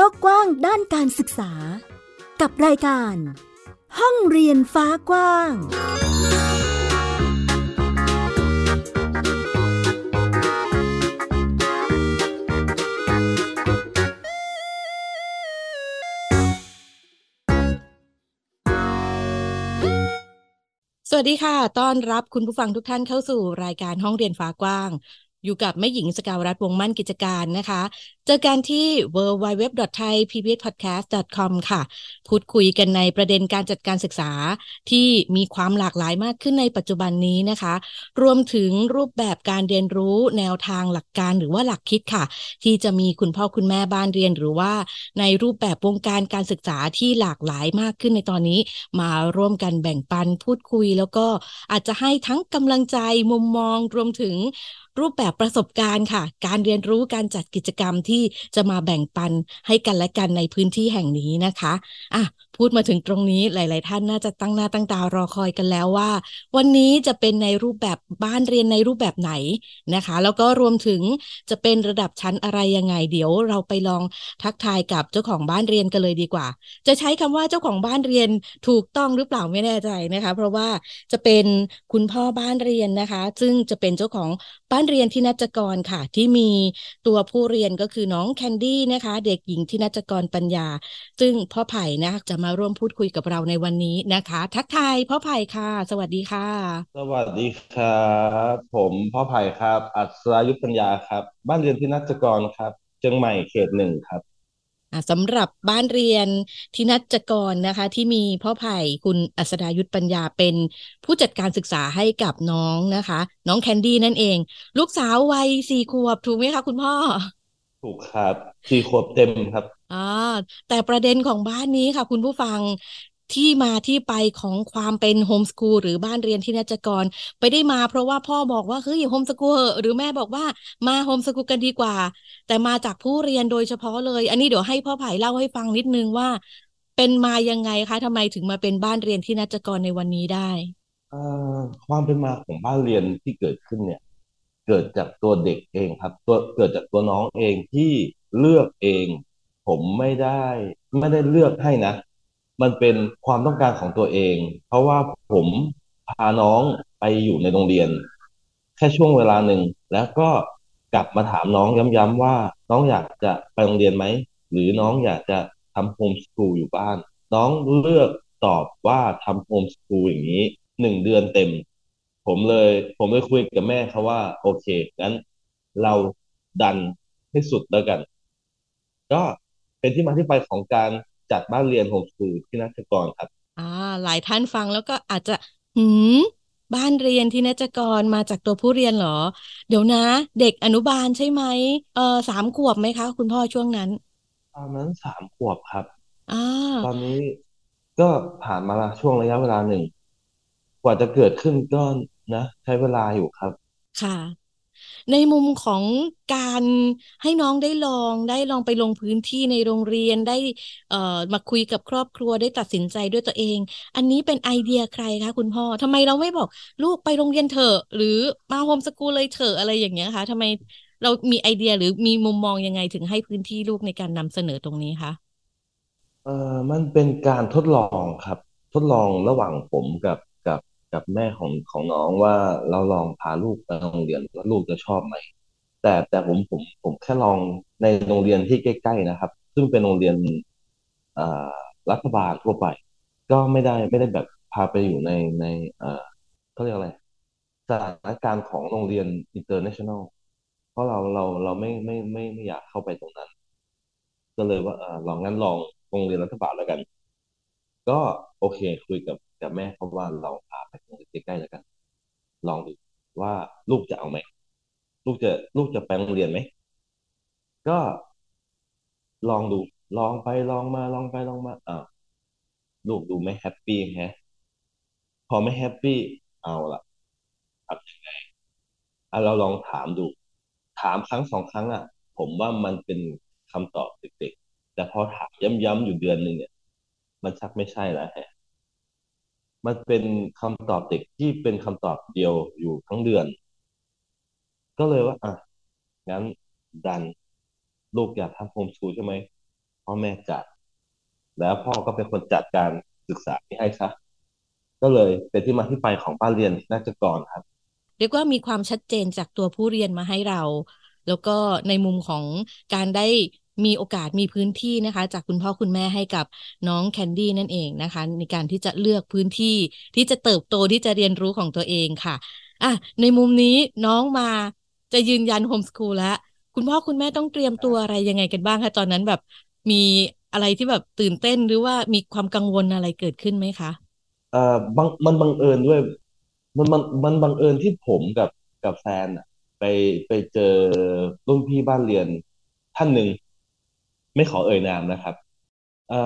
โลกกว้างด้านการศึกษา กับรายการ ห้องเรียนฟ้ากว้าง สวัสดีค่ะ ต้อนรับคุณผู้ฟังทุกท่านเข้าสู่รายการห้องเรียนฟ้ากว้าง อยู่กับแม่หญิงสกาวรัฐวงมั่นกิจการนะคะ เจอกันที่ www.thaipbspodcast.com ค่ะ พูดคุยกันในประเด็นการจัดการศึกษาที่มีความหลากหลายมากขึ้นในปัจจุบันนี้นะคะ รวมถึงรูปแบบการเรียนรู้แนวทางหลักการหรือว่าหลักคิดค่ะ ที่จะมีคุณพ่อคุณแม่บ้านเรียนหรือว่า ในรูปแบบวงการการศึกษาที่หลากหลายมากขึ้นในตอนนี้ มาร่วมกันแบ่งปันพูดคุย แล้วก็อาจจะให้ทั้งกำลังใจมุมมองรวมถึง รูปแบบประสบการณ์ค่ะ การเรียนรู้การจัดกิจกรรมที่จะมาแบ่งปันให้กันและกันในพื้นที่แห่งนี้นะคะอะ พูดมาถึงตรงนี้หลาย ๆ ท่านน่าจะตั้งหน้าตั้งตารอคอยกันแล้วว่า วันนี้จะเป็นในรูปแบบบ้านเรียนในรูปแบบไหนนะคะ แล้วก็รวมถึงจะเป็นระดับชั้นอะไรยังไง เดี๋ยวเราไปลองทักทายกับเจ้าของบ้านเรียนกันเลยดีกว่า จะใช้คำว่าเจ้าของบ้านเรียนถูกต้องหรือเปล่าไม่แน่ใจนะคะ เพราะว่าจะเป็นคุณพ่อบ้านเรียนนะคะ ซึ่งจะเป็นเจ้าของบ้านเรียนที่นัจกรค่ะ ที่มีตัวผู้เรียนก็คือน้องแคนดี้นะคะ เด็กหญิงที่นัจกรปัญญา ซึ่งพ่อไผ่นะจะมาร่วมพูดคุยกับเราในวันนี้นะคะ ทักทายพ่อไผ่ค่ะ สวัสดีค่ะ สวัสดีครับผมพ่อไผ่ครับ อัศรายุทธปัญญาครับ บ้านเรียนที่นัจกรครับเชียงใหม่เขตหนึ่งครับอะสำหรับบ้านเรียนที่นัจกรนะคะ ที่มีพ่อไผ่คุณอัศดายุทธปัญญาเป็นผู้จัดการศึกษาให้กับน้องนะคะ น้องแคนดี้นั่นเอง ลูกสาววัยสี่ขวบถูกไหมคะคุณพ่อ ถูกครับสี่ขวบเต็มครับอ่าแต่ประเด็นของบ้านนี้ค่ะ คุณผู้ฟังที่มาที่ไปของความเป็นโฮมสคูลหรือบ้านเรียนที่นัจกรไปได้มาเพราะว่าพ่อบอกว่าเฮ้ยโฮมสคูลหรือแม่บอกว่ามาโฮมสคูลกันดีกว่า แต่มาจากผู้เรียนโดยเฉพาะเลย อันนี้เดี๋ยวให้พ่อไผ่เล่าให้ฟังนิดนึงว่า เป็นมายังไงคะทำไมถึงมาเป็นบ้านเรียนที่นัจกรในวันนี้ได้เอ่อความเป็นมาของบ้านเรียนที่เกิดขึ้นเนี่ย เกิดจากตัวเด็กเองครับ ตัวเกิดจากตัวน้องเองที่เลือกเอง ผมไม่ได้ไม่ได้เลือกให้นะ มันเป็นความต้องการของตัวเอง เพราะว่าผมพาน้องไปอยู่ในโรงเรียน แค่ช่วงเวลาหนึ่งแล้วก็กลับมาถามน้องย้ำๆว่า น้องอยากจะไปโรงเรียนไหม หรือน้องอยากจะทำโฮมสคูลอยู่บ้าน น้องเลือกตอบว่าทำโฮมสคูลอย่างนี้หนึ่งเดือนเต็ม ผมเลย ผมเลยคุยกับแม่เขาว่า โอเคงั้นเราดันให้สุดแล้วกัน ก็เป็นที่มาที่ไปของการจัดบ้านเรียนโฮมสคูลที่นักกรครับ อ่า หลายท่านฟังแล้วก็อาจจะ หืมบ้านเรียนที่นัจกรมาจากตัวผู้เรียนเหรอ เดี๋ยวนะ เด็กอนุบาลใช่ไหมเออสามขวบไหมคะ คุณพ่อช่วงนั้น ตอนนั้นสามขวบครับอ่าตอนนี้ก็ผ่านมาละช่วงระยะเวลาหนึ่ง กว่าจะเกิดขึ้นก็ นะใช้เวลาอยู่ครับ ค่ะ ในมุมของการให้น้องได้ลองได้ลองไปลงพื้นที่ในโรงเรียนได้เอ่อมาคุยกับครอบครัวได้ตัดสินใจด้วยตัวเอง อันนี้เป็นไอเดียใครคะคุณพ่อทำไมเราไม่บอกลูกไปโรงเรียนเถอะ หรือมาโฮมสกูลเลยเถอะอะไรอย่างเงี้ยคะทำไมเรามีไอเดียหรือมีมุมมองยังไงถึงให้พื้นที่ลูกในการนำเสนอตรงนี้คะเออมันเป็นการทดลองครับ ทดลองระหว่างผมกับ กับแม่ของของน้องว่าเราลองพาลูกไปโรงเรียนว่าลูกจะชอบไหมแต่แต่ผมผมผมแค่ลองในโรงเรียนที่ใกล้ ๆนะครับ ซึ่งเป็นโรงเรียนอ่อรัฐบาลทั่วไป ก็ไม่ได้ไม่ได้แบบพาไปอยู่ในในเอ่อเขาเรียกอะไรสถานการณ์ของโรงเรียน international เพราะเราเราเราไม่ไม่ไม่ไม่อยากเข้าไปตรงนั้น ก็เลยว่าเออลองงั้นลองโรงเรียนรัฐบาลแล้วกัน ก็โอเคคุยกับ กับแม่เขาว่าเราพาไปโรงเรียนใกล้ๆแล้วกัน ลองดูว่าลูกจะเอาไหมลูกจะลูกจะไปโรงเรียนไหมก็ลองดูลองไปลองมาลองไปลองมาอ้าวลูกดูไม่ happy แฮะ พอไม่ happy เอาละทำยังไงอะเราลองถามดู ถามครั้งสองครั้งอะ ผมว่ามันเป็นคำตอบเด็กๆแต่พอถามย้ำๆอยู่เดือนหนึ่งเนี่ย มันชักไม่ใช่แล้วฮะ มันเป็นคำตอบเด็กที่เป็นคำตอบเดียวอยู่ทั้งเดือน ก็เลยว่า อะ งั้นดันลูกอยากทำโฮมสคูลใช่ไหมพ่อแม่จัด แล้วพ่อก็เป็นคนจัดการศึกษาให้ซะก็เลยเป็นที่มาที่ไปของบ้านเรียนนาฏกรครับ เรียกว่ามีความชัดเจนจากตัวผู้เรียนมาให้เรา แล้วก็ในมุมของการได้ มีโอกาสมีพื้นที่นะคะ จากคุณพ่อคุณแม่ให้กับน้องแคนดี้นั่นเองนะคะ ในการที่จะเลือกพื้นที่ที่จะเติบโตที่จะเรียนรู้ของตัวเองค่ะอะในมุมนี้น้องมาจะยืนยันโฮมสคูลแล้วคุณพ่อคุณแม่ต้องเตรียมตัวอะไรยังไงกันบ้างคะตอนนั้นแบบมีอะไรที่แบบตื่นเต้นหรือว่ามีความกังวลอะไรเกิดขึ้นไหมคะเอ่อบังมันบังเอิญด้วย มันมันมันบังเอิญที่ผมกับกับแฟนอะไปไปเจอรุ่นพี่บ้านเรียนท่านหนึ่ง ไม่ขอเอ่ยนามนะครับเอ่อ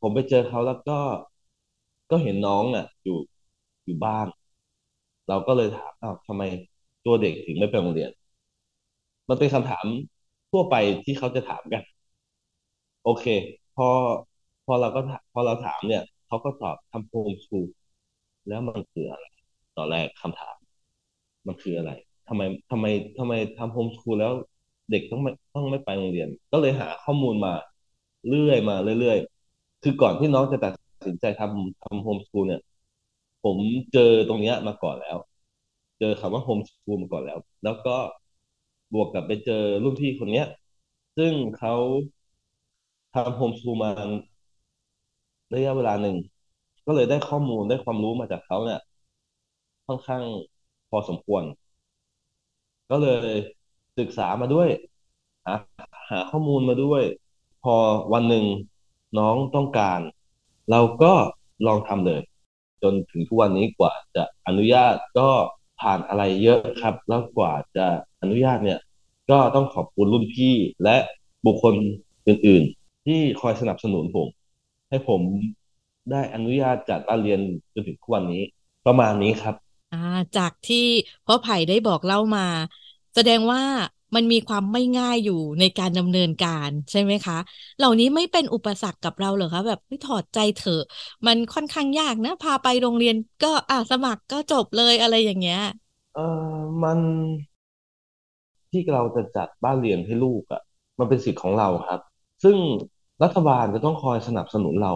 ผมไปเจอเขาแล้วก็ก็เห็นน้องอะ อยู่อยู่บ้าน เราก็เลยถามอ้าวทำไมตัวเด็กถึงไม่ไปโรงเรียน มันเป็นคำถามทั่วไปที่เขาจะถามกัน โอเค พอพอเราก็ถามพอเราถามเนี่ยเขาก็ตอบทำโฮมสคูลแล้วมันคืออะไรตอนแรกคำถาม มันคืออะไรทำไมทำไมทำไมทำ homeschool แล้ว เด็กต้องไม่ต้องไม่ไปโรงเรียน ก็เลยหาข้อมูลมาเรื่อยมาเรื่อยๆ คือก่อนที่น้องจะตัดสินใจทำทำ homeschool เนี่ย ผมเจอตรงเนี้ยมาก่อนแล้ว เจอคำว่า homeschool มาก่อนแล้ว แล้วก็บวกกับไปเจอรุ่นพี่คนเนี้ย ซึ่งเขาทำ homeschool มาระยะเวลาหนึ่ง ก็เลยได้ข้อมูลได้ความรู้มาจากเขาเนี่ยค่อนข้างพอสมควร ก็เลย ศึกษามาด้วย หาหาข้อมูลมาด้วย พอวันหนึ่งน้องต้องการ เราก็ลองทำเลย จนถึงทุกวันนี้กว่าจะอนุญาตก็ผ่านอะไรเยอะครับ แล้วกว่าจะอนุญาตเนี่ย ก็ต้องขอบคุณรุ่นพี่และบุคคลอื่น ๆ ที่คอยสนับสนุนผม ให้ผมได้อนุญาตจัดบ้านเรียนจนถึงทุกวันนี้ประมาณนี้ครับ อ่าจากที่พ่อไผ่ได้บอกเล่ามา แสดงว่ามันมีความไม่ง่ายอยู่ในการดำเนินการใช่ไหมคะ เหล่านี้ไม่เป็นอุปสรรคกับเราเหรอคะแบบไม่ถอดใจเถอะ มันค่อนข้างยากนะ พาไปโรงเรียนก็อ่าสมัครก็จบเลยอะไรอย่างเงี้ย เออมันที่เราจะจัดบ้านเรียนให้ลูกอะ่ะ มันเป็นสิทธิ์ของเราครับ ซึ่งรัฐบาลจะต้องคอยสนับสนุนเรา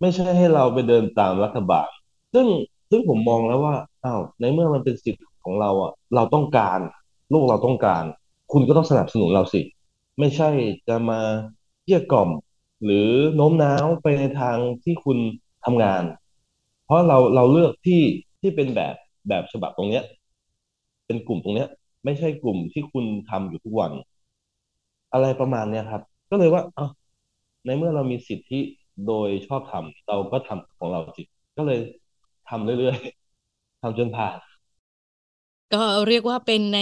ไม่ใช่ให้เราไปเดินตามรัฐบาล ซึ่งซึ่งผมมองแล้วว่าอ้าวในเมื่อมันเป็นสิทธิ์ของเราอะ่ะ เราต้องการ ลูกเราต้องการ คุณก็ต้องสนับสนุนเราสิ ไม่ใช่จะมาเกลี้ยกล่อม หรือโน้มน้าวไปในทางที่คุณทำงาน เพราะเราเราเลือกที่ที่เป็นแบบแบบฉบับตรงเนี้ย เป็นกลุ่มตรงเนี้ย ไม่ใช่กลุ่มที่คุณทำอยู่ทุกวัน อะไรประมาณเนี้ยครับ ก็เลยว่าเอาในเมื่อเรามีสิทธิโดยชอบทำเราก็ทำของเราสิก็เลยทำเรื่อยๆทำจนผ่าน ก็เรียกว่าเป็นใน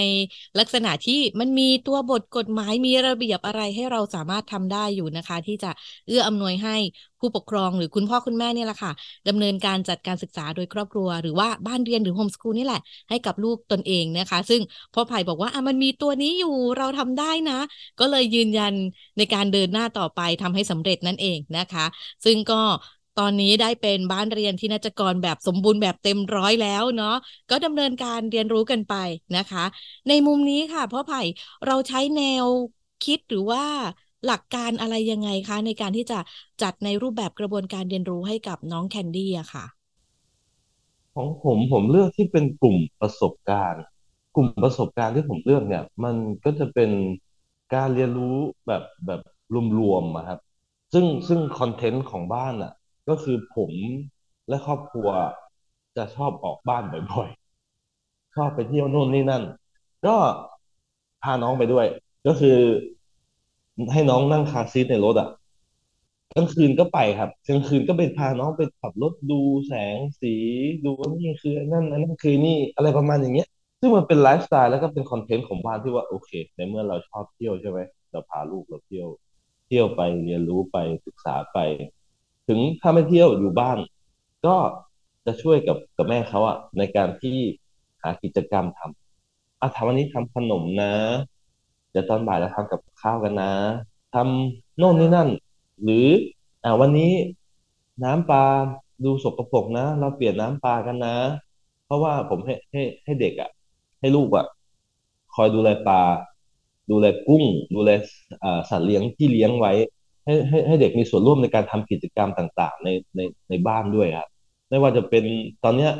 ลักษณะที่มันมีตัวบทกฎหมายมีระเบียบอะไรให้เราสามารถทำได้อยู่นะคะ ที่จะเอื้ออำนวยให้ผู้ปกครองหรือคุณพ่อคุณแม่เนี่ยแหละค่ะดำเนินการจัดการศึกษาโดยครอบครัว หรือว่าบ้านเรียนหรือโฮมสคูลนี่แหละ ให้กับลูกตนเองนะคะ ซึ่งพ่อไผ่บอกว่าอะมันมีตัวนี้อยู่เราทำได้นะ ก็เลยยืนยันในการเดินหน้าต่อไปทำให้สำเร็จนั่นเองนะคะ ซึ่งก็ ตอนนี้ได้เป็นบ้านเรียนที่นาจกรแบบสมบูรณ์แบบเต็มร้อยแล้วเนาะก็ดำเนินการเรียนรู้กันไปนะคะ ในมุมนี้ค่ะพ่อไผ่เราใช้แนวคิดหรือว่าหลักการอะไรยังไงคะ ในการที่จะจัดในรูปแบบกระบวนการเรียนรู้ให้กับน้องแคนดี้อะค่ะ ของผมผมเลือกที่เป็นกลุ่มประสบการณ์ กลุ่มประสบการณ์ที่ผมเลือกเนี่ย มันก็จะเป็นการเรียนรู้แบบแบบรวมๆอะครับ ซึ่งซึ่งคอนเทนต์ของบ้านอะ ก็คือผมและครอบครัวจะชอบออกบ้านบ่อยๆ ชอบไปเที่ยวโน่นนี่นั่น ก็พาน้องไปด้วย ก็คือให้น้องนั่งคาร์ซีทในรถอะกลางคืนก็ไปครับกลางคืนก็ไปพาน้องไปขับรถดูแสงสีดูว่านี่คืออันนั่นอันนั้นคือนี่อะไรประมาณอย่างเงี้ย ซึ่งมันเป็นไลฟ์สไตล์แล้วก็เป็นคอนเทนต์ของบ้านที่ว่าโอเค ในเมื่อเราชอบเที่ยวใช่ไหมเราพาลูกเราเที่ยว เที่ยวไปเรียนรู้ไปศึกษาไป ถึงถ้าไม่เที่ยวอยู่บ้าน ก็จะช่วยกับกับแม่เขาอะในการที่หากิจกรรมทำอะทำวันนี้ทำขนมนะ เดี๋ยวตอนบ่ายเราทำกับข้าวกันนะทำโน่นนี่นั่น หรืออ่าวันนี้น้ำปลาดูสกปรกนะ เราเปลี่ยนน้ำปลากันนะ เพราะว่าผมให้ให้ให้เด็กอะให้ลูกอะคอยดูแลปลาดูแลกุ้ง ดูแลสัตว์เลี้ยงที่เลี้ยงไว้ ให้ให้ให้เด็กมีส่วนร่วมในการทำกิจกรรมต่างๆ ในในในบ้านด้วยครับไม่ว่าจะเป็นตอนเนี้ย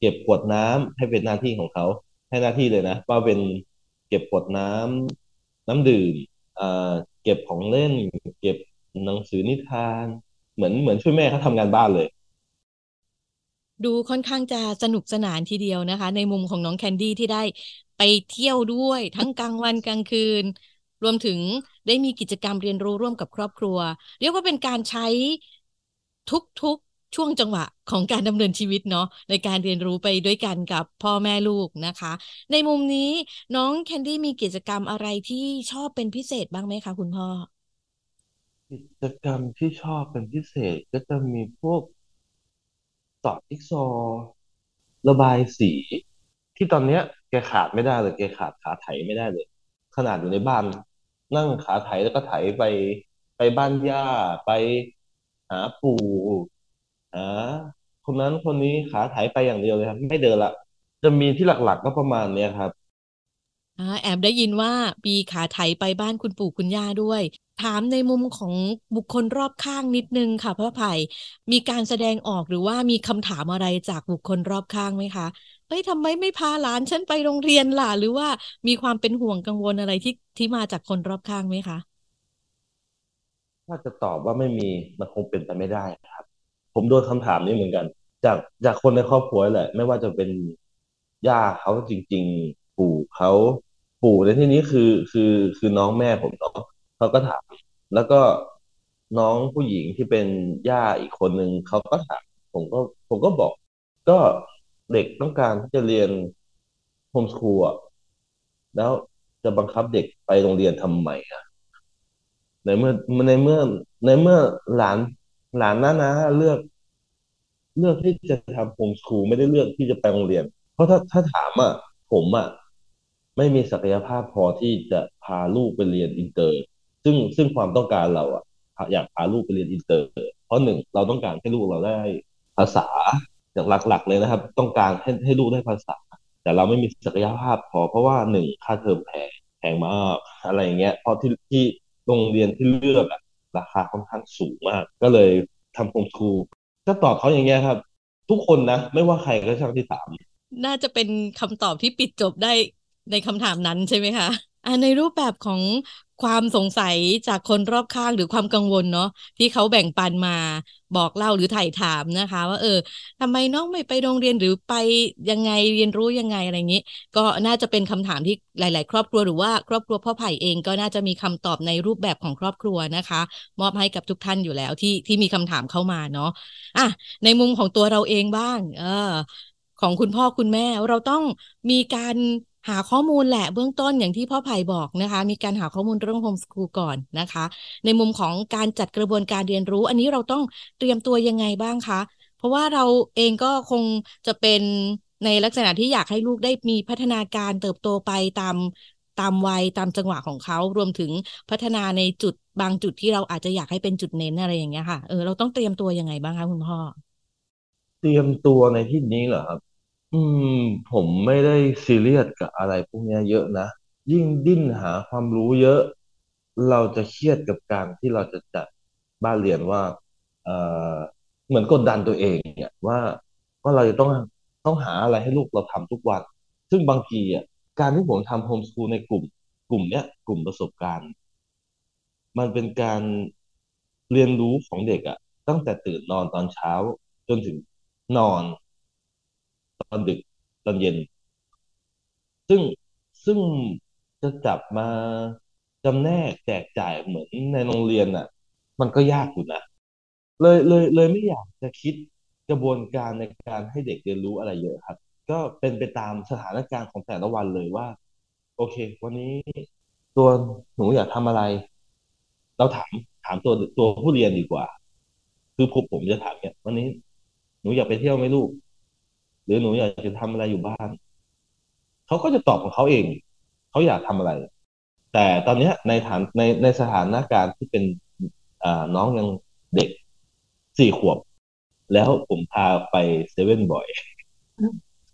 เก็บขวดน้ำให้เป็นหน้าที่ของเขาให้หน้าที่เลยนะว่าเป็นเก็บขวดน้ำน้ำดื่มอ่าเก็บของเล่น เก็บหนังสือนิทาน เหมือนเหมือนช่วยแม่เขาทำงานบ้านเลยดูค่อนข้างจะสนุกสนานทีเดียวนะคะ ในมุมของน้องแคนดี้ที่ได้ไปเที่ยวด้วย ทั้งกลางวันกลางคืน รวมถึง ได้มีกิจกรรมเรียนรู้ร่วมกับครอบครัว เรียกว่าเป็นการใช้ทุกๆช่วงจังหวะของการดำเนินชีวิตเนาะในการเรียนรู้ไปด้วยกันกับพ่อแม่ลูกนะคะ ในมุมนี้น้องแคนดี้มีกิจกรรมอะไรที่ชอบเป็นพิเศษบ้างไหมคะคุณพ่อ กิจกรรมที่ชอบเป็นพิเศษก็จะมีพวกต่อจิ๊กซอระบายสี ที่ตอนเนี้ยแกขาดไม่ได้เลยแกขาดขาไถไม่ได้เลย ขนาดอยู่ในบ้าน นั่งขาไถแล้วก็ไถไปไปบ้านย่าไปหาปู่หาคนนั้นคนนี้ขาไถไปอย่างเดียวเลยครับ ไม่เดินละจะมีที่หลักๆก็ประมาณเนี้ยครับอ่าแอบได้ยินว่าปีขาไถไปบ้านคุณปู่คุณย่าด้วย ถามในมุมของบุคคลรอบข้างนิดนึงค่ะพ่อไผ่มีการแสดงออกหรือว่ามีคำถามอะไรจากบุคคลรอบข้างไหมคะ เฮ้ยทำไมไม่พาหลานฉันไปโรงเรียนล่ะ หรือว่ามีความเป็นห่วงกังวลอะไรที่ที่มาจากคนรอบข้างไหมคะถ้าจะตอบว่าไม่มีมันคงเป็นไปไม่ได้ครับ ผมโดนคำถามนี้เหมือนกัน จากจากคนในครอบครัวแหละ ไม่ว่าจะเป็นย่าเขาจริง ๆ ปู่เขาปู่ในที่นี้คือคือคือน้องแม่ผมเนาะเขาก็ถาม แล้วก็น้องผู้หญิงที่เป็นย่าอีกคนนึงเขาก็ถามผมก็ผมก็บอก ก็ เด็กต้องการที่จะเรียนโฮมสคูลอะแล้วจะบังคับเด็กไปโรงเรียนทำไมอะในเมื่อในเมื่อในเมื่อหลานหลานน้านะเลือก เลือกที่จะทำโฮมสคูลไม่ได้เลือกที่จะไปโรงเรียน เพราะถ้าถ้าถามอะผมอะไม่มีศักยภาพพอที่จะพาลูกไปเรียนอินเตอร์ ซึ่งซึ่งความต้องการเราอะอยากพาลูกไปเรียนอินเตอร์ เพราะหนึ่งเราต้องการให้ลูกเราได้ภาษา อย่างหลัก ๆ เลยนะครับ ต้องการให้ให้ลูกได้ภาษา แต่เราไม่มีศักยภาพพอเพราะว่าหนึ่งค่าเทอมแพงแพงมากอะไรอย่างเงี้ยเพราะที่ที่โรงเรียนที่เลือกอะราคาค่อนข้างสูงมาก ก็เลยทำโฮมสคูลก็ตอบเขาอย่างเงี้ยครับ ทุกคนนะ ไม่ว่าใครก็ช่างที่ถามน่าจะเป็นคำตอบที่ปิดจบได้ในคำถามนั้นใช่ไหมคะในรูปแบบของ ความสงสัยจากคนรอบข้างหรือความกังวลเนาะที่เขาแบ่งปันมาบอกเล่าหรือถ่ายถามนะคะ ว่าเออทำไมน้องไม่ไปโรงเรียนหรือไปยังไงเรียนรู้ยังไงอะไรอย่างนี้ ก็น่าจะเป็นคำถามที่หลาย ๆ ครอบครัวหรือว่าครอบครัวพ่อไผ่เองก็น่าจะมีคำตอบในรูปแบบของครอบครัวนะคะ มอบให้กับทุกท่านอยู่แล้วที่ที่มีคำถามเข้ามาเนาะอะในมุมของตัวเราเองบ้าง เออของคุณพ่อคุณแม่เราต้องมีการ หาข้อมูลแหละเบื้องต้นอย่างที่พ่อไผ่บอกนะคะ มีการหาข้อมูลเรื่องโฮมสคูลก่อนนะคะ ในมุมของการจัดกระบวนการเรียนรู้ อันนี้เราต้องเตรียมตัวยังไงบ้างคะ เพราะว่าเราเองก็คงจะเป็นในลักษณะที่อยากให้ลูกได้มีพัฒนาการเติบโตไปตามตามวัยตามจังหวะของเขารวมถึงพัฒนาในจุดบางจุดที่เราอาจจะอยากให้เป็นจุดเน้นอะไรอย่างเงี้ยค่ะเออเราต้องเตรียมตัวยังไงบ้างคะคุณพ่อ เตรียมตัวในที่นี้เหรอครับ อืม ผมไม่ได้ซีเรียสกับอะไรพวกเนี้ยเยอะนะ ยิ่งดิ้นหาความรู้เยอะ เราจะเครียดกับการที่เราจะจัดบ้านเรียนว่าเอ่อเหมือนกดดันตัวเองเนี่ยว่าว่าเราจะต้องต้องหาอะไรให้ลูกเราทำทุกวัน ซึ่งบางทีอะการที่ผมทำโฮมสคูลในกลุ่ม กลุ่มเนี้ยกลุ่มประสบการณ์ มันเป็นการเรียนรู้ของเด็กอะตั้งแต่ตื่นนอนตอนเช้าจนถึงนอน อนดึกตอนเย็น ซึ่งซึ่งจะจับมาจำแนกแจกจ่ายเหมือนในโรงเรียนอะ มันก็ยากอยู่นะเลยเลยเลยไม่อยากจะคิดกระบวนการในการให้เด็กเรียนรู้อะไรเยอะครับ ก็เป็นไปตามสถานการณ์ของแต่ละวันเลยว่า โอเค วันนี้ตัวหนูอยากทำอะไร เราถามถามตัวตัวผู้เรียนดีกว่า คือผมผมจะถามเนี่ยวันนี้หนูอยากไปเที่ยวไหมลูก หรือหนูอยากจะทำอะไรอยู่บ้านเขาก็จะตอบของเขาเองเขาอยากทำอะไร แต่ตอนเนี้ยในฐานในในสถานการณ์ที่เป็นอ่าน้องยังเด็กสี่ขวบ แล้วผมพาไปเซเว่นบ่อย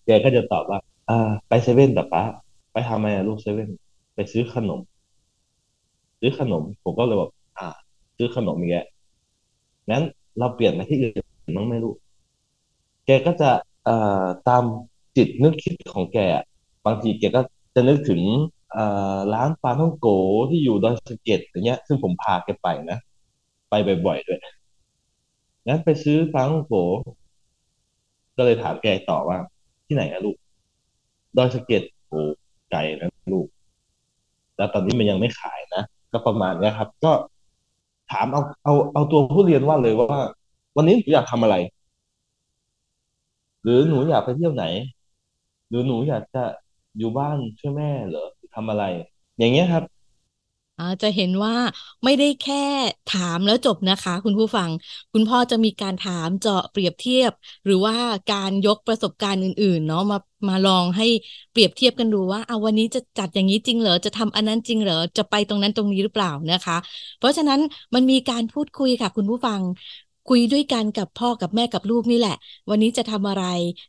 แกก็จะตอบว่าอ่าไปเซเว่นแต่ป้าไปทำไมอะลูกเซเว่นไปซื้อขนม ซื้อขนม ผมก็เลยบอกอ่า ซื้อขนมอีกแล้วงั้นเราเปลี่ยนไปที่อื่นมั้งไม่รู้ แกก็จะ ตามจิตนึกคิดของแกบางทีแกก็จะนึกถึงร้านปลาท่องโกที่อยู่ดอยสะเก็ดอย่างเงี้ย ซึ่งผมพาแกไปนะ ไปบ่อยๆด้วยงั้นไปซื้อปลาท่องโก ก็เลยถามแกต่อว่า ที่ไหนอะลูก ดอยสะเก็ดโอ้ไกลนะลูก แล้วตอนนี้มันยังไม่ขายนะก็ประมาณนี้ครับ ก็ถามเอาเอาเอาตัวผู้เรียนว่าเลยว่า วันนี้อยากทำอะไร หรือหนูอยากไปเที่ยวไหน หรือหนูอยากจะอยู่บ้านช่วยแม่เหรอหรือทำอะไร อย่างเงี้ยครับ อ่าจะเห็นว่าไม่ได้แค่ถามแล้วจบนะคะ คุณผู้ฟัง คุณพ่อจะมีการถามเจาะเปรียบเทียบ หรือว่าการยกประสบการณ์อื่น ๆ เนาะมามาลองให้เปรียบเทียบกันดูว่าเอาวันนี้จะจัดอย่างนี้จริงเหรอจะทำอันนั้นจริงเหรอจะไปตรงนั้นตรงนี้หรือเปล่านะคะ เพราะฉะนั้นมันมีการพูดคุยค่ะ คุณผู้ฟัง คุยด้วยกันกับพ่อกับแม่กับลูกนี่แหละ วันนี้จะทำอะไร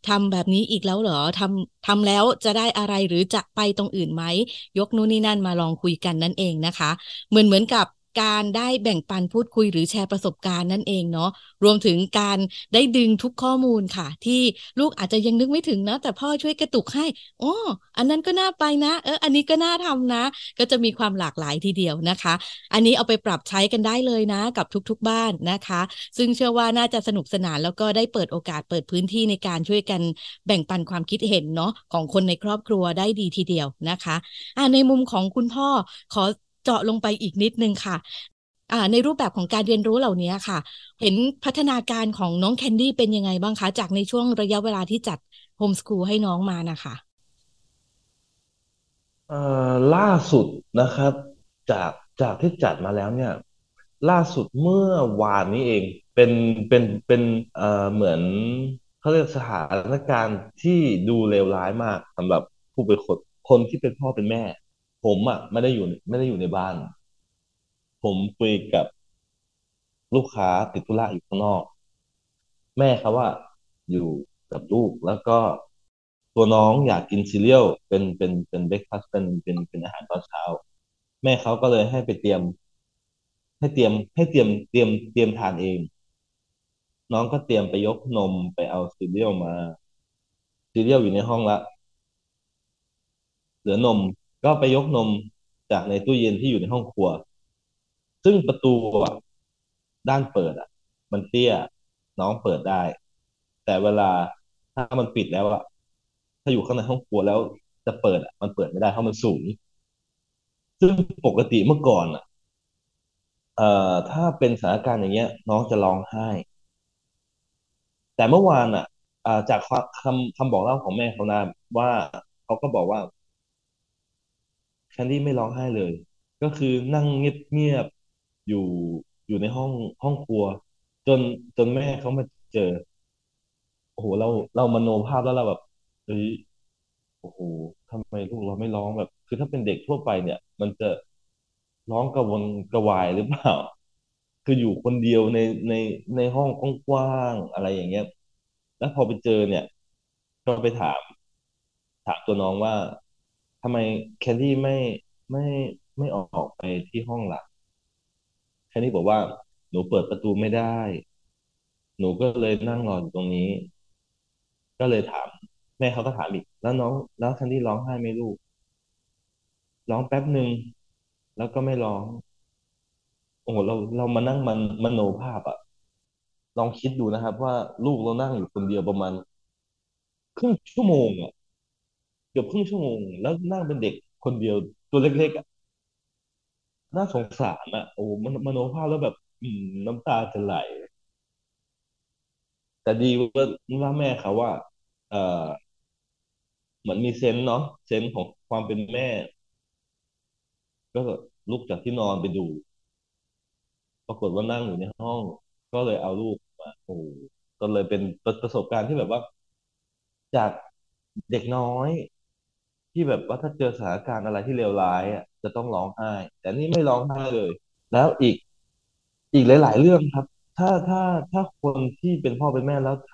ทำแบบนี้อีกแล้วเหรอทำทำแล้วจะได้อะไรหรือจะไปตรงอื่นไหมยกนู่นนี่นั่นมาลองคุยกันนั่นเองนะคะ เหมือนเหมือนกับ การได้แบ่งปันพูดคุยหรือแชร์ประสบการณ์นั่นเองเนาะรวมถึงการได้ดึงทุกข้อมูลค่ะ ที่ลูกอาจจะยังนึกไม่ถึงนะแต่พ่อช่วยกระตุกให้อ๋ออันนั้นก็น่าไปนะ เออ อันนี้ก็น่าทำนะ ก็จะมีความหลากหลายทีเดียวนะคะ อันนี้เอาไปปรับใช้กันได้เลยนะ กับทุกๆบ้านนะคะ ซึ่งเชื่อว่าน่าจะสนุกสนานแล้วก็ได้เปิดโอกาสเปิดพื้นที่ในการช่วยกันแบ่งปันความคิดเห็นเนาะของคนในครอบครัวได้ดีทีเดียวนะคะอ่าในมุมของคุณพ่อขอ เจาะลงไปอีกนิดนึงค่ะอ่าในรูปแบบของการเรียนรู้เหล่านี้ค่ะ เห็นพัฒนาการของน้องแคนดี้เป็นยังไงบ้างคะ จากในช่วงระยะเวลาที่จัดโฮมสคูลให้น้องมานะคะอ่อล่าสุดนะครับ จากจากที่จัดมาแล้วเนี่ย ล่าสุดเมื่อวานนี้เองเป็นเป็นเป็นเอ่อเหมือนเขาเรียกสถานการณ์ที่ดูเลวร้ายมากสำหรับผู้เป็นคนคนที่เป็นพ่อเป็นแม่ ผมอะไม่ได้อยู่ไม่ได้อยู่ในบ้าน ผมคุยกับลูกค้าติดธุระอยู่ข้างนอก แม่เขาว่าอยู่กับลูกแล้วก็ตัวน้องอยากกินซีเรียลเป็นเป็นเป็นเบรคฟาสต์เป็นเป็นเป็นอาหารตอนเช้า แม่เขาก็เลยให้ไปเตรียม ให้เตรียมให้เตรียมเตรียมเตรียมทานเอง น้องก็เตรียมไปยกนมไปเอาซีเรียลมาซีเรียลอยู่ในห้องละเหลือนม ก็ไปยกนมจากในตู้เย็นที่อยู่ในห้องครัว ซึ่งประตูอะด้านเปิดอะ มันเตี้ยน้องเปิดได้ แต่เวลาถ้ามันปิดแล้วอะถ้าอยู่ข้างในห้องครัวแล้วจะเปิดอะมันเปิดไม่ได้เพราะมันสูง ซึ่งปกติเมื่อก่อนอะ เอ่อถ้าเป็นสถานการณ์อย่างเงี้ย น้องจะร้องไห้ แต่เมื่อวานอะอ่าจากคำคำบอกเล่าของแม่เขานะว่าเขาก็บอกว่า นดี้ไม่ร้องไห้เลย ก็คือนั่งเงียบๆอยู่อยู่ในห้องห้องครัว จนจนแม่เขามาเจอโอ้โหเราเรามโนภาพแล้วเราแบบเฮ้ยโอ้โหทำไมลูกเราไม่ร้องแบบ คือถ้าเป็นเด็กทั่วไปเนี่ย มันจะร้องกระวนกระวายหรือเปล่า คืออยู่คนเดียวในในในห้องกว้างๆอะไรอย่างเงี้ย แล้วพอไปเจอเนี่ย ก็ไปถาม ถามตัวน้องว่า ทำไมแคนดี้ไม่ไม่ไม่ออกไปที่ห้องล่ะแคนดี้บอกว่า หนูเปิดประตูไม่ได้ หนูก็เลยนั่งรออยู่ตรงนี้ ก็เลยถาม แม่เขาก็ถามอีก แล้วน้อง แล้วแคนดี้ร้องไห้ไหมลูก ร้องแป๊บหนึ่งแล้วก็ไม่ร้อง โอ้โหเราเรามานั่งมันมโนภาพอะลองคิดดูนะครับ ว่าลูกเรานั่งอยู่คนเดียวประมาณครึ่งชั่วโมงอะ เกือบครึ่งชั่วโมง แล้วนั่งเป็นเด็กคนเดียวตัวเล็กๆอะน่าสงสารอะโอ้โหมันมโนภาพแล้วแบบ อืมน้ำตาจะไหล แต่ดีว่าว่าแม่เขาว่า เอ่อ เหมือนมีเซนส์เนาะเซนส์ของความเป็นแม่ ก็ลุกจากที่นอนไปดู ปรากฏว่านั่งอยู่ในห้อง ก็เลยเอาลูกมาโอ้ก็เลยเป็นประประสบการณ์ที่แบบว่า จากเด็กน้อย ที่แบบว่าถ้าเจอสถานการณ์อะไรที่เลวร้ายอะจะต้องร้องไห้ แต่นี่ไม่ร้องไห้เลย แล้วอีกอีกหลาย ๆ เรื่องครับ ถ้าถ้าถ้าคนที่เป็นพ่อเป็นแม่แล้วท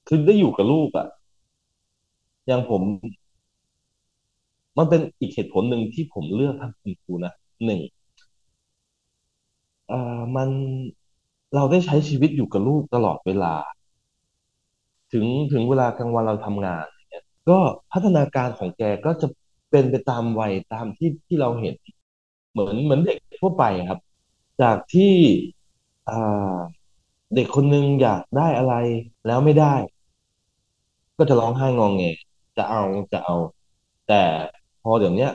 ำคือได้อยู่กับลูกอะ อย่างผม มันเป็นอีกเหตุผลหนึ่งที่ผมเลือกทำคุณครูนะหนึ่งอ่อมันเราได้ใช้ชีวิตอยู่กับลูกตลอดเวลา ถึงถึงเวลากลางวันเราทำงาน ก็พัฒนาการของแกก็จะเป็นไปตามวัยตามที่ที่เราเห็น เหมือนเหมือนเด็กทั่วไปครับ จากที่เด็กคนนึงอยากได้อะไรแล้วไม่ได้ ก็จะร้องไห้งองแงจะเอาจะเอา แต่พอเดี๋ยวนี้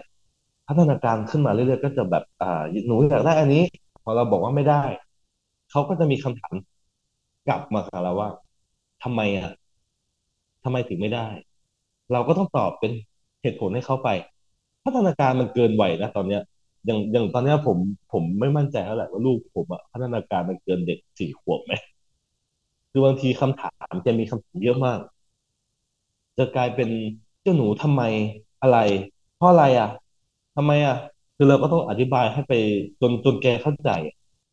พัฒนาการขึ้นมาเรื่อยๆก็จะแบบอ่าหนูอยากได้อันนี้ พอเราบอกว่าไม่ได้ เขาก็จะมีคำถามกลับมาหาเราว่าทำไมอะทำไมถึงไม่ได้ เราก็ต้องตอบเป็นเหตุผลให้เขาไป พัฒนาการมันเกินวัยนะตอนเนี้ยอย่างอย่างตอนเนี้ยผมผมไม่มั่นใจแล้วแหละว่าลูกผมอะพัฒนาการมันเกินเด็กสี่ขวบไหมคือบางทีคำถามจะมีคำถามเยอะมาก จะกลายเป็นเจ้าหนูทำไมอะไรเพราะอะไรอะทำไมอะ คือเราก็ต้องอธิบายให้ไปจนจนแกเข้าใจ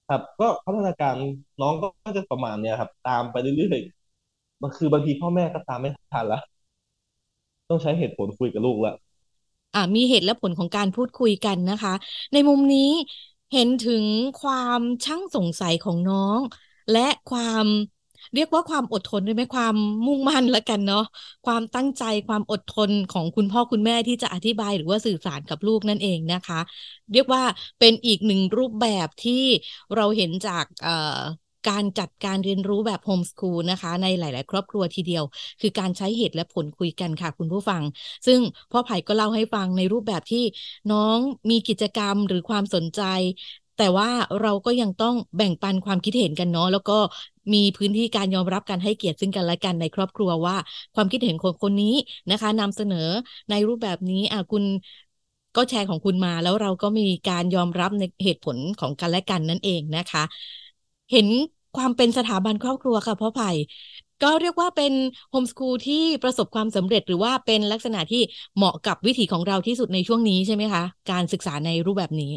ครับ ก็พัฒนาการน้องก็จะประมาณเนี้ยครับ ตามไปเรื่อยๆมันคือบางทีพ่อแม่ก็ตามไม่ทันละ ต้องใช้เหตุผลคุยกับลูกละอ่ามีเหตุและผลของการพูดคุยกันนะคะ ในมุมนี้เห็นถึงความช่างสงสัยของน้อง และความเรียกว่าความอดทนด้วยไหมความมุ่งมั่นละกันเนาะความตั้งใจความอดทนของคุณพ่อคุณแม่ที่จะอธิบายหรือว่าสื่อสารกับลูกนั่นเองนะคะ เรียกว่าเป็นอีกหนึ่งรูปแบบที่เราเห็นจากเอ่อ การจัดการเรียนรู้แบบโฮมสคูลนะคะ ในหลาย ๆ ครอบครัวทีเดียว คือการใช้เหตุและผลคุยกันค่ะคุณผู้ฟัง ซึ่งพ่อไผ่ก็เล่าให้ฟังในรูปแบบที่น้องมีกิจกรรมหรือความสนใจ แต่ว่าเราก็ยังต้องแบ่งปันความคิดเห็นกันเนาะแล้วก็มีพื้นที่การยอมรับการให้เกียรติซึ่งกันและกันในครอบครัวว่า ความคิดเห็นคนคนนี้นะคะนำเสนอในรูปแบบนี้อะคุณก็แชร์ของคุณมาแล้วเราก็มีการยอมรับในเหตุผลของกันและกันนั่นเองนะคะ เห็นความเป็นสถาบันครอบครัวค่ะพ่อไผ่ก็เรียกว่าเป็นโฮมสคูลที่ประสบความสำเร็จหรือว่าเป็นลักษณะที่เหมาะกับวิถีของเราที่สุดในช่วงนี้ใช่ไหมคะ การศึกษาในรูปแบบนี้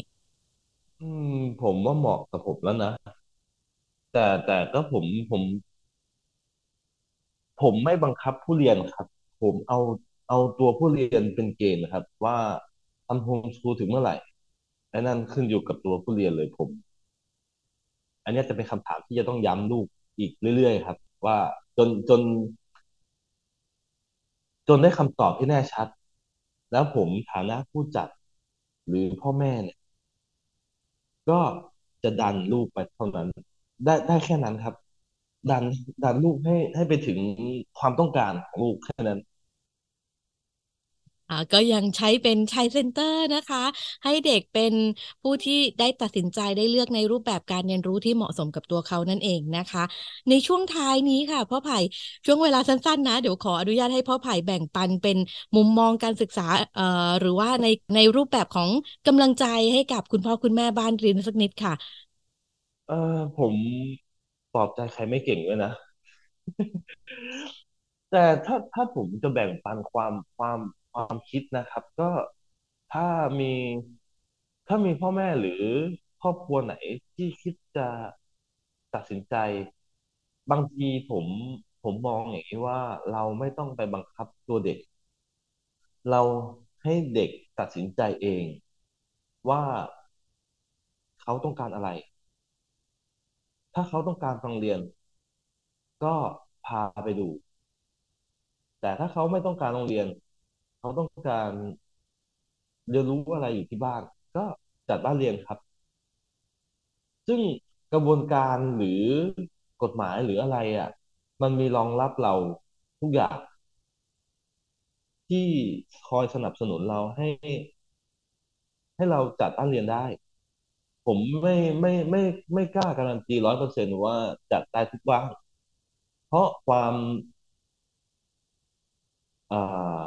อืม ผมว่าเหมาะกับผมแล้วนะ แต่แต่ก็ผมผม ผมไม่บังคับผู้เรียนครับ ผมเอาเอาตัวผู้เรียนเป็นเกณฑ์นะครับ ว่าทำโฮมสคูลถึงเมื่อไหร่ไอ้นั่นขึ้นอยู่กับตัวผู้เรียนเลยผม อันนี้จะเป็นคำถามที่จะต้องย้ำลูกอีกเรื่อย ๆ ครับ ว่าจนจน จนได้คำตอบที่แน่ชัด แล้วผมฐานะผู้จัดหรือพ่อแม่เนี่ย ก็จะดันลูกไปเท่านั้น ได้ได้แค่นั้นครับ ดันดันลูกให้ให้ไปถึงความต้องการของลูกแค่นั้น ก็ยังใช้เป็นชายเซ็นเตอร์นะคะ ให้เด็กเป็นผู้ที่ได้ตัดสินใจได้เลือกในรูปแบบการเรียนรู้ที่เหมาะสมกับตัวเขานั่นเองนะคะ ในช่วงท้ายนี้ค่ะพ่อไผ่ช่วงเวลาสั้นๆ นะ เดี๋ยวขออนุญาตให้พ่อไผ่แบ่งปันเป็นมุมมองการศึกษาเอ่อหรือว่าในในรูปแบบของกำลังใจให้กับคุณพ่อคุณแม่บ้านเรียนสักนิดค่ะ เออผมปลอบใจใครไม่เก่งด้วยนะแต่ถ้าถ้าผมจะแบ่งปันความความ ความคิดนะครับ ก็ถ้ามี ถ้ามีพ่อแม่หรือครอบครัวไหนที่คิดจะตัดสินใจ บางทีผมผมมองอย่างนี้ว่าเราไม่ต้องไปบังคับตัวเด็ก เราให้เด็กตัดสินใจเอง ว่าเขาต้องการอะไร ถ้าเขาต้องการฟังเรียน ก็พาไปดู แต่ถ้าเขาไม่ต้องการโรงเรียน เขาต้องการเรียนรู้อะไรอยู่ที่บ้าน ก็จัดบ้านเรียนครับ ซึ่งกระบวนการหรือกฎหมายหรืออะไรอะ มันมีรองรับเราทุกอย่าง ที่คอยสนับสนุนเราให้ ให้เราจัดบ้านเรียนได้ ผมไม่ไม่ไม่ไม่กล้าการันตีร้อยเปอร์เซ็นต์ว่าจัดได้ทุกบ้านเพราะความ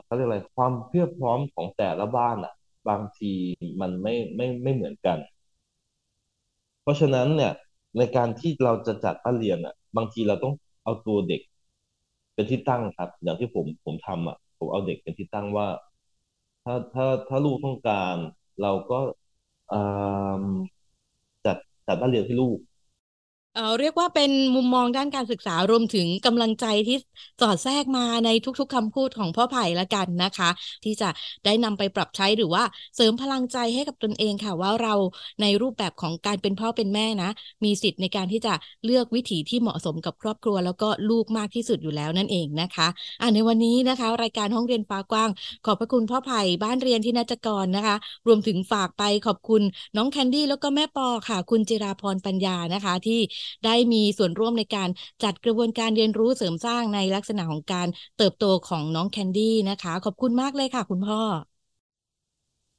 เขาเรียกอะไรความเพียบพร้อมของแต่ละบ้านอะ บางทีมันไม่ไม่ไม่เหมือนกัน เพราะฉะนั้นเนี่ย ในการที่เราจะจัดบ้านเรียนอะ บางทีเราต้องเอาตัวเด็ก เป็นที่ตั้งครับ อย่างที่ผมผมทำอะ ผมเอาเด็กเป็นที่ตั้งว่า ถ้าถ้าถ้าลูกต้องการ เราก็อ่าจัดจัดบ้านเรียนให้ลูก เอ่อเรียกว่าเป็นมุมมองด้านการศึกษารวมถึงกำลังใจที่สอดแทรกมาในทุกๆคำพูดของพ่อไผ่ละกันนะคะ ที่จะได้นำไปปรับใช้หรือว่าเสริมพลังใจให้กับตนเองค่ะ ว่าเราในรูปแบบของการเป็นพ่อเป็นแม่นะ มีสิทธิ์ในการที่จะเลือกวิถีที่เหมาะสมกับครอบครัว แล้วก็ลูกมากที่สุดอยู่แล้วนั่นเองนะคะอ่าในวันนี้นะคะ รายการห้องเรียนฟ้ากว้าง ขอบพระคุณพ่อไผ่บ้านเรียนที่นัจกรนะคะ รวมถึงฝากไปขอบคุณน้องแคนดี้แล้วก็แม่ปอค่ะ คุณจิราพรปัญญานะคะที่ได้มีส่วนร่วมในการจัดกระบวนการเรียนรู้เสริมสร้างในลักษณะของการเติบโตของน้องแคนดี้นะคะ ขอบคุณมากเลยค่ะ คุณพ่อ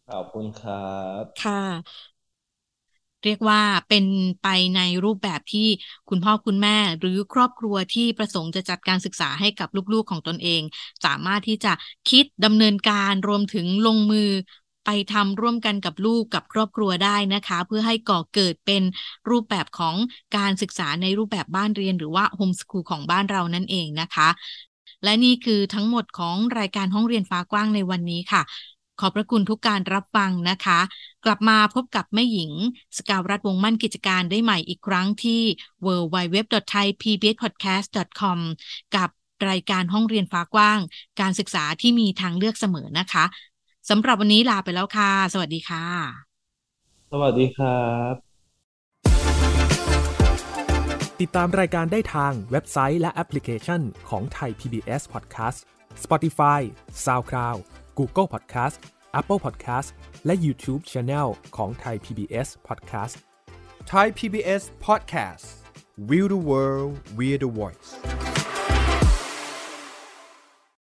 ขอบคุณครับ ค่ะ เรียกว่าเป็นไปในรูปแบบที่คุณพ่อคุณแม่ หรือครอบครัวที่ประสงค์จะจัดการศึกษาให้กับลูกๆของตนเอง สามารถที่จะคิดดำเนินการรวมถึงลงมือ ไปทำร่วมกันกับลูกกับครอบครัวได้นะคะ เพื่อให้ก่อเกิดเป็นรูปแบบของการศึกษาในรูปแบบบ้านเรียน หรือว่าโฮมสคูลของบ้านเรานั่นเองนะคะ และนี่คือทั้งหมดของรายการห้องเรียนฟ้ากว้างในวันนี้ค่ะ ขอบพระคุณทุกการรับฟังนะคะ กลับมาพบกับแม่หญิง สกาวรัฐวงมั่นกิจการได้ใหม่อีกครั้งที่ www.thaipbspodcast.com กับรายการห้องเรียนฟ้ากว้าง การศึกษาที่มีทางเลือกเสมอนะคะ สำหรับวันนี้ลาไปแล้วค่ะ สวัสดีค่ะ สวัสดีครับ ติดตามรายการได้ทางเว็บไซต์และแอปพลิเคชันของไทย PBS Podcast Spotify SoundCloud Google Podcast Apple Podcast และ YouTube Channel ของไทย PBS Podcast Thai PBS Podcast We the World We the Voice